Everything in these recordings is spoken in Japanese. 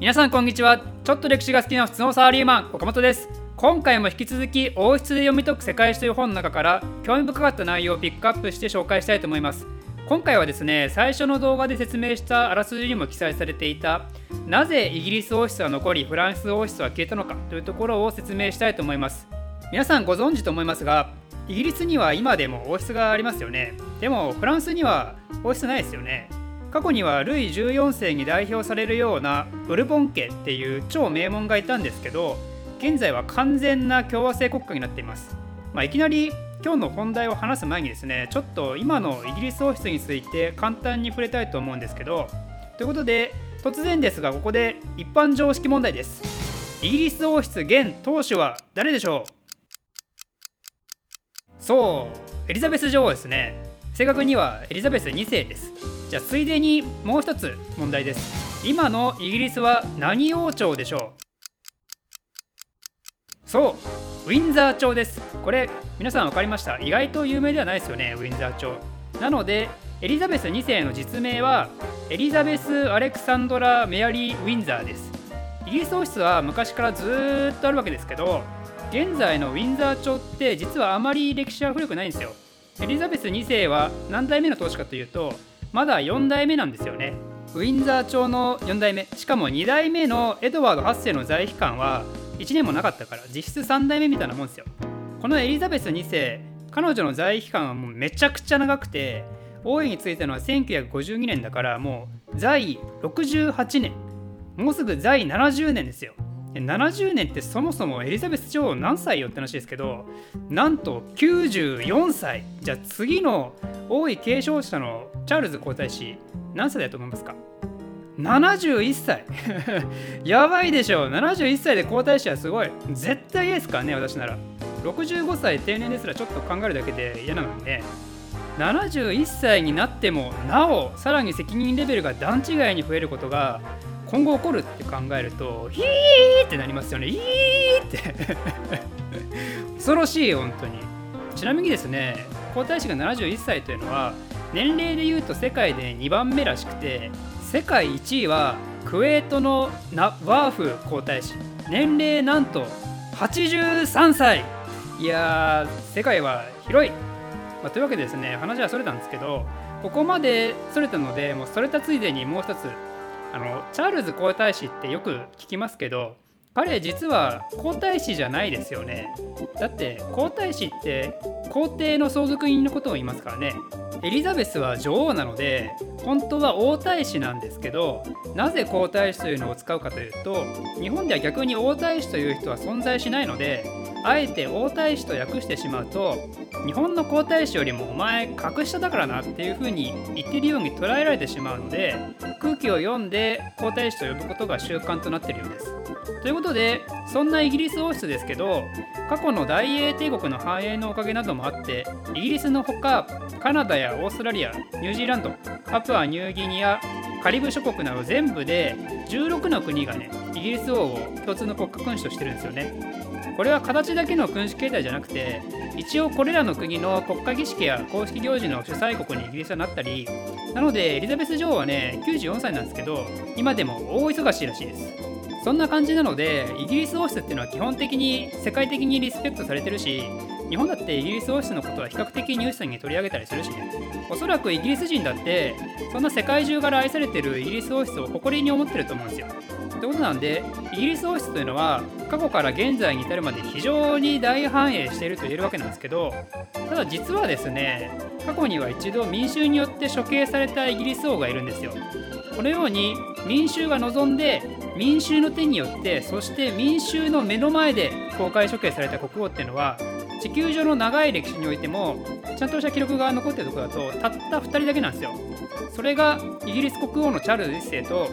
皆さんこんにちは。ちょっと歴史が好きな普通のサラリーマン岡本です。今回も引き続き王室で読み解く世界史という本の中から興味深かった内容をピックアップして紹介したいと思います。今回はですね最初の動画で説明したあらすじにも記載されていたなぜイギリス王室は残りフランス王室は消えたのかというところを説明したいと思います。皆さんご存知と思いますがイギリスには今でも王室がありますよね。でもフランスには王室ないですよね。過去にはルイ14世に代表されるようなブルボン家っていう超名門がいたんですけど現在は完全な共和制国家になっています、まあ、いきなり今日の本題を話す前にですねちょっと今のイギリス王室について簡単に触れたいと思うんですけどということで突然ですがここで一般常識問題です。イギリス王室現当主は誰でしょう？そうエリザベス女王ですね。正確にはエリザベス2世です。じゃあついでにもう一つ問題です。今のイギリスは何王朝でしょう？そうウィンザー朝です。これ皆さん分かりました？意外と有名ではないですよねウィンザー朝。なのでエリザベス2世の実名はエリザベス・アレクサンドラ・メアリー・ウィンザーです。イギリス王室は昔からずっとあるわけですけど現在のウィンザー朝って実はあまり歴史は古くないんですよ。エリザベス2世は何代目の当主かというとまだ4代目なんですよね。ウィンザー朝の4代目。しかも2代目のエドワード8世の在位期間は1年もなかったから実質3代目みたいなもんですよ。このエリザベス2世彼女の在位期間はもうめちゃくちゃ長くて王位についたのは1952年だからもう在位68年。もうすぐ在位70年ですよ。70年ってそもそもエリザベス女王何歳よって話ですけどなんと94歳。じゃあ次の王位継承者のチャールズ皇太子何歳だと思いますか？71歳。やばいでしょ71歳で皇太子はすごい。絶対嫌ですからね私なら。65歳定年ですらちょっと考えるだけで嫌なのにね71歳になってもなおさらに責任レベルが段違いに増えることが今後起こるって考えるとヒーってなりますよね。ヒーって。恐ろしい本当に。ちなみにですね皇太子が71歳というのは年齢でいうと世界で2番目らしくて世界1位はクウェートのナワーフ皇太子。年齢なんと83歳。いや世界は広い、まあ、というわけでですね話はそれたんですけどここまでそれたのでもうそれたついでにもう一つあのチャールズ皇太子ってよく聞きますけど彼実は皇太子じゃないですよね。だって皇太子って皇帝の相続人のことを言いますからね。エリザベスは女王なので本当は王太子なんですけどなぜ皇太子というのを使うかというと日本では逆に王太子という人は存在しないのであえて王太子と訳してしまうと日本の皇太子よりもお前格下だからなっていう風に言ってるように捉えられてしまうので空気を読んで皇太子と呼ぶことが習慣となっているようです。ということでそんなイギリス王室ですけど過去の大英帝国の繁栄のおかげなどもあってイギリスのほかカナダやオーストラリアニュージーランドパプアニューギニアカリブ諸国など全部で16の国がねイギリス王を共通の国家君主としてるんですよねこれは形だけの君主形態じゃなくて一応これらの国の国家儀式や公式行事の主催国にイギリスはなったりなのでエリザベス女王はね94歳なんですけど今でも大忙しいらしいです。そんな感じなのでイギリス王室っていうのは基本的に世界的にリスペクトされてるし日本だってイギリス王室のことは比較的ニュースに取り上げたりするしねおそらくイギリス人だってそんな世界中から愛されてるイギリス王室を誇りに思ってると思うんですよ。ってことなんでイギリス王室というのは過去から現在に至るまで非常に大繁栄していると言えるわけなんですけどただ実はですね過去には一度民衆によって処刑されたイギリス王がいるんですよ。このように民衆が望んで民衆の手によってそして民衆の目の前で公開処刑された国王っていうのは地球上の長い歴史においてもちゃんとした記録が残ってるところだとたった2人だけなんですよ。それがイギリス国王のチャールズ1世と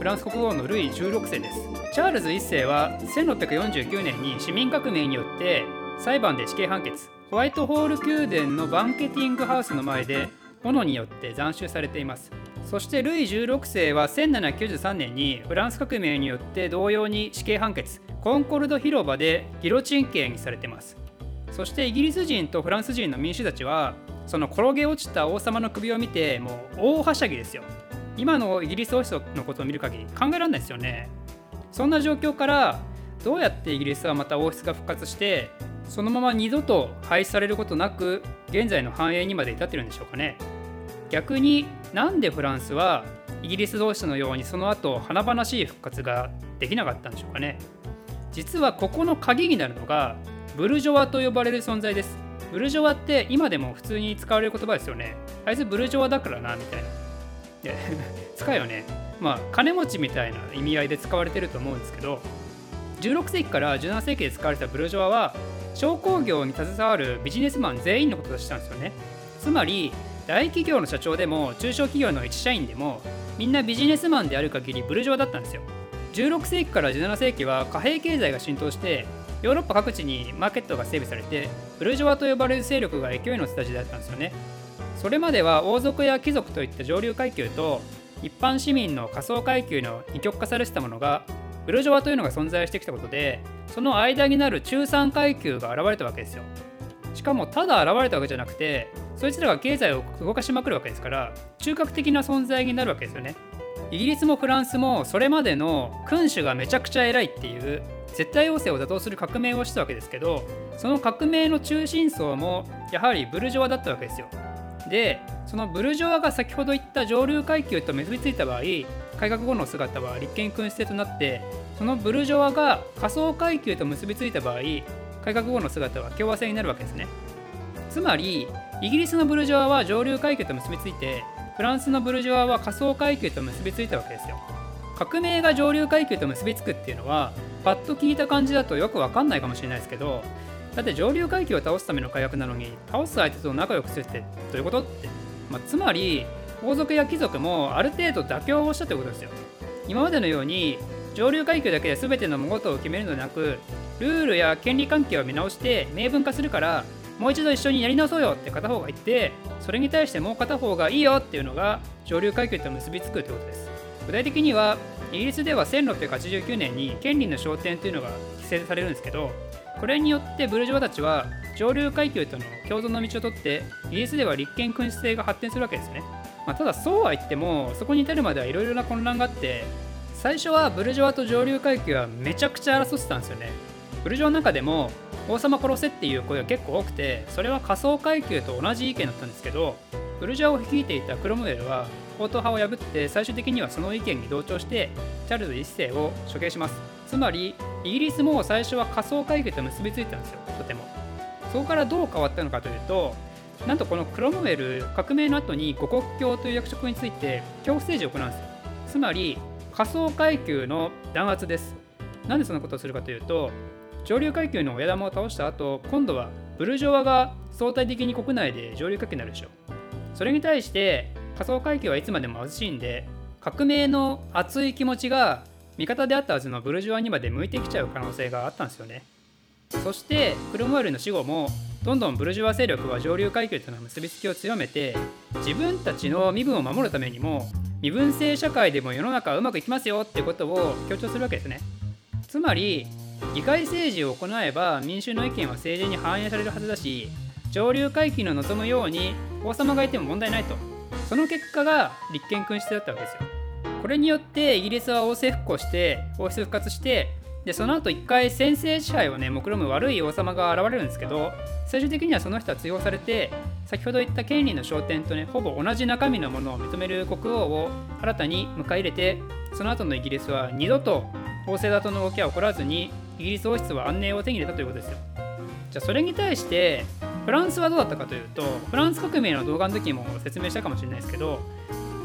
フランス国王のルイ16世です。チャールズ1世は1649年に市民革命によって裁判で死刑判決。ホワイトホール宮殿のバンケティングハウスの前で斧によって斬首されています。そしてルイ16世は1793年にフランス革命によって同様に死刑判決。コンコルド広場でギロチン刑にされています。そしてイギリス人とフランス人の民主たちはその転げ落ちた王様の首を見てもう大はしゃぎですよ。今のイギリス王室のことを見る限り考えられないですよね。そんな状況からどうやってイギリスはまた王室が復活してそのまま二度と廃止されることなく現在の繁栄にまで至ってるんでしょうかね。逆になんでフランスはイギリス同士のようにその後華々しい復活ができなかったんでしょうかね。実はここの鍵になるのがブルジョワと呼ばれる存在です。ブルジョワって今でも普通に使われる言葉ですよね。あいつブルジョワだからなみたいな。使うよね。まあ金持ちみたいな意味合いで使われてると思うんですけど16世紀から17世紀で使われたブルジョワは商工業に携わるビジネスマン全員のことをしたんですよね。つまり大企業の社長でも中小企業の一社員でもみんなビジネスマンである限りブルジョワだったんですよ。16世紀から17世紀は貨幣経済が浸透してヨーロッパ各地にマーケットが整備されてブルジョワと呼ばれる勢力が勢いのつた時代だったんですよね。それまでは王族や貴族といった上流階級と一般市民の仮想階級の二極化されてたものがブルジョワというのが存在してきたことでその間になる中産階級が現れたわけですよ。しかもただ現れたわけじゃなくてそいつらが経済を動かしまくるわけですから中核的な存在になるわけですよね。イギリスもフランスもそれまでの君主がめちゃくちゃ偉いっていう絶対要請を打倒する革命をしたわけですけどその革命の中心層もやはりブルジョワだったわけですよ。でそのブルジョワが先ほど言った上流階級と結びついた場合改革後の姿は立憲君主制となってそのブルジョワが仮想階級と結びついた場合改革後の姿は共和制になるわけですね。つまりイギリスのブルジョワは上流階級と結びついてフランスのブルジョワは仮想階級と結びついたわけですよ。革命が上流階級と結びつくっていうのはパッと聞いた感じだとよくわかんないかもしれないですけどだって上流階級を倒すための改革なのに倒す相手と仲良くするってどういうことって、まあ、つまり王族や貴族もある程度妥協をしたということですよ。今までのように上流階級だけで全ての物事を決めるのではなくルールや権利関係を見直して明文化するからもう一度一緒にやり直そうよって片方が言ってそれに対してもう片方がいいよっていうのが上流階級と結びつくということです。具体的にはイギリスでは1689年に権利の昇天というのが規制されるんですけどこれによってブルジョワたちは上流階級との共存の道を取ってイギリスでは立憲君主制が発展するわけですね、まあ、ただそうは言ってもそこに至るまではいろいろな混乱があって最初はブルジョワと上流階級はめちゃくちゃ争ってたんですよね。ブルジョワの中でも王様殺せっていう声が結構多くてそれは仮想階級と同じ意見だったんですけどブルジョアを率いていたクロムウェルは高等派を破って最終的にはその意見に同調してチャールズ1世を処刑します。つまりイギリスも最初は仮想階級と結びついたんですよ。とても。そこからどう変わったのかというとなんとこのクロムウェル革命の後に五国教という役職について恐怖政治を行うんですよ。つまり仮想階級の弾圧です。なんでそんなことをするかというと上流階級の親玉を倒した後今度はブルジョワが相対的に国内で上流階級になるでしょ。それに対して仮想階級はいつまでも貧しいんで革命の熱い気持ちが味方であったはずのブルジョワにまで向いてきちゃう可能性があったんですよねそしてクロムワールの死後もどんどんブルジョワ勢力は上流階級との結びつきを強めて自分たちの身分を守るためにも身分制社会でも世の中はうまくいきますよってことを強調するわけですねつまり議会政治を行えば民衆の意見は政治に反映されるはずだし上流階級の望むように王様がいても問題ないとその結果が立憲君主制だったわけですよこれによってイギリスは王政復興して王室復活してでその後一回先制支配をね目論む悪い王様が現れるんですけど最終的にはその人は追放されて先ほど言った権利の昇天とねほぼ同じ中身のものを認める国王を新たに迎え入れてその後のイギリスは二度と王政だとの動きは起こらずにイギリス王室は安寧を手に入れたということですよ。じゃあそれに対してフランスはどうだったかというとフランス革命の動画の時も説明したかもしれないですけど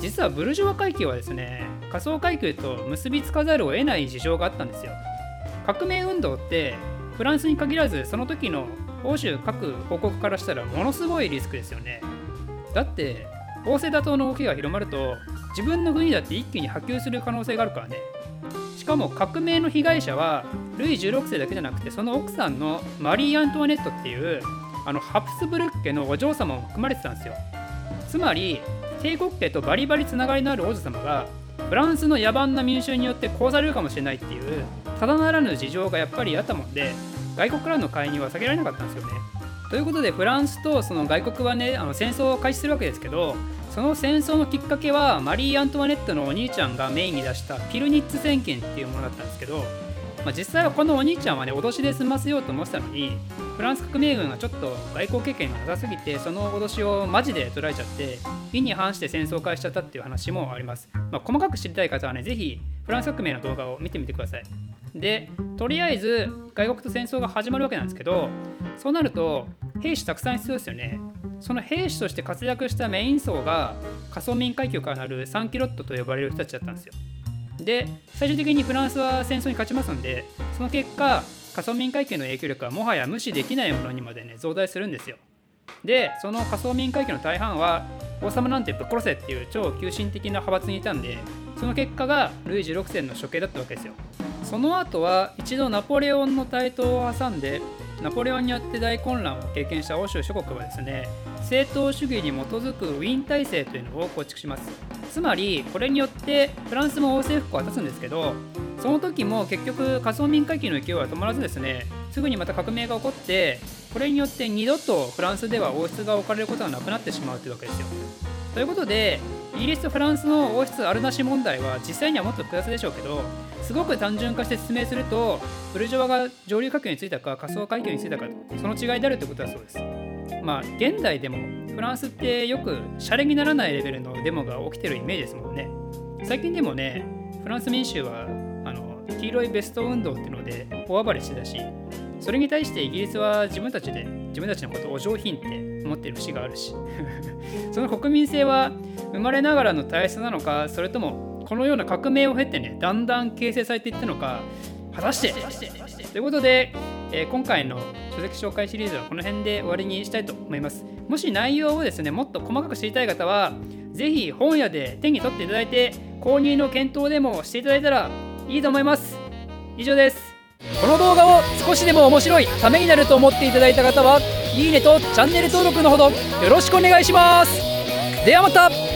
実はブルジョワ階級はですね仮想階級と結びつかざるを得ない事情があったんですよ。革命運動ってフランスに限らずその時の欧州各報告からしたらものすごいリスクですよね。だって王政打倒の動きが広まると自分の国だって一気に波及する可能性があるからね。しかも革命の被害者はルイ16世だけじゃなくてその奥さんのマリー・アントワネットっていうあのハプスブルク家のお嬢様も含まれてたんですよ。つまり帝国家とバリバリつながりのある王子様がフランスの野蛮な民衆によって殺されるかもしれないっていうただならぬ事情がやっぱりあったもんで外国からの介入は避けられなかったんですよね。ということでフランスとその外国はねあの戦争を開始するわけですけどその戦争のきっかけはマリー・アントワネットのお兄ちゃんがメインに出したピルニッツ宣言っていうものだったんですけど、まあ、実際はこのお兄ちゃんはね脅しで済ませようと思ってたのにフランス革命軍がちょっと外交経験がなさすぎてその脅しをマジで捉えちゃって意に反して戦争を開始しちゃったっていう話もあります、まあ、細かく知りたい方はね是非フランス革命の動画を見てみてください。でとりあえず外国と戦争が始まるわけなんですけどそうなると兵士たくさん必要ですよね。その兵士として活躍したメイン層が仮想民階級からなるサンキロットと呼ばれる人たちだったんですよ。で最終的にフランスは戦争に勝ちますんでその結果仮想民階級の影響力はもはや無視できないものにまでね増大するんですよ。でその仮想民階級の大半は王様なんてぶっ殺せっていう超急進的な派閥にいたんでその結果がルイ16世の処刑だったわけですよ。その後は一度ナポレオンの台頭を挟んでナポレオンによって大混乱を経験した欧州諸国はですね政党主義に基づくウィーン体制というのを構築します。つまりこれによってフランスも王政復古を果たすんですけどその時も結局仮想民会期の勢いは止まらずですねすぐにまた革命が起こってこれによって二度とフランスでは王室が置かれることがなくなってしまうというわけですよ。ということでイギリスとフランスの王室あるなし問題は実際にはもっと複雑でしょうけどすごく単純化して説明するとブルジョワが上流階級についたか仮想階級についたかその違いであるということだそうです。まあ現代でもフランスってよくシャレにならないレベルのデモが起きてるイメージですもんね。最近でもねフランス民衆はあの黄色いベスト運動っていうので大暴れしてたしそれに対してイギリスは自分たちで自分たちのことをお上品って思ってる節があるし その国民性は生まれながらの体質なのかそれともこのような革命を経てねだんだん形成されていったのか果たしてということで、えー、今回の書籍紹介シリーズはこの辺で終わりにしたいと思います。もし内容をですねもっと細かく知りたい方は是非本屋で手に取っていただいて購入の検討でもしていただいたらいいと思います。以上です。この動画を少しでも面白いためになると思っていただいた方はいいねとチャンネル登録のほどよろしくお願いします。ではまた。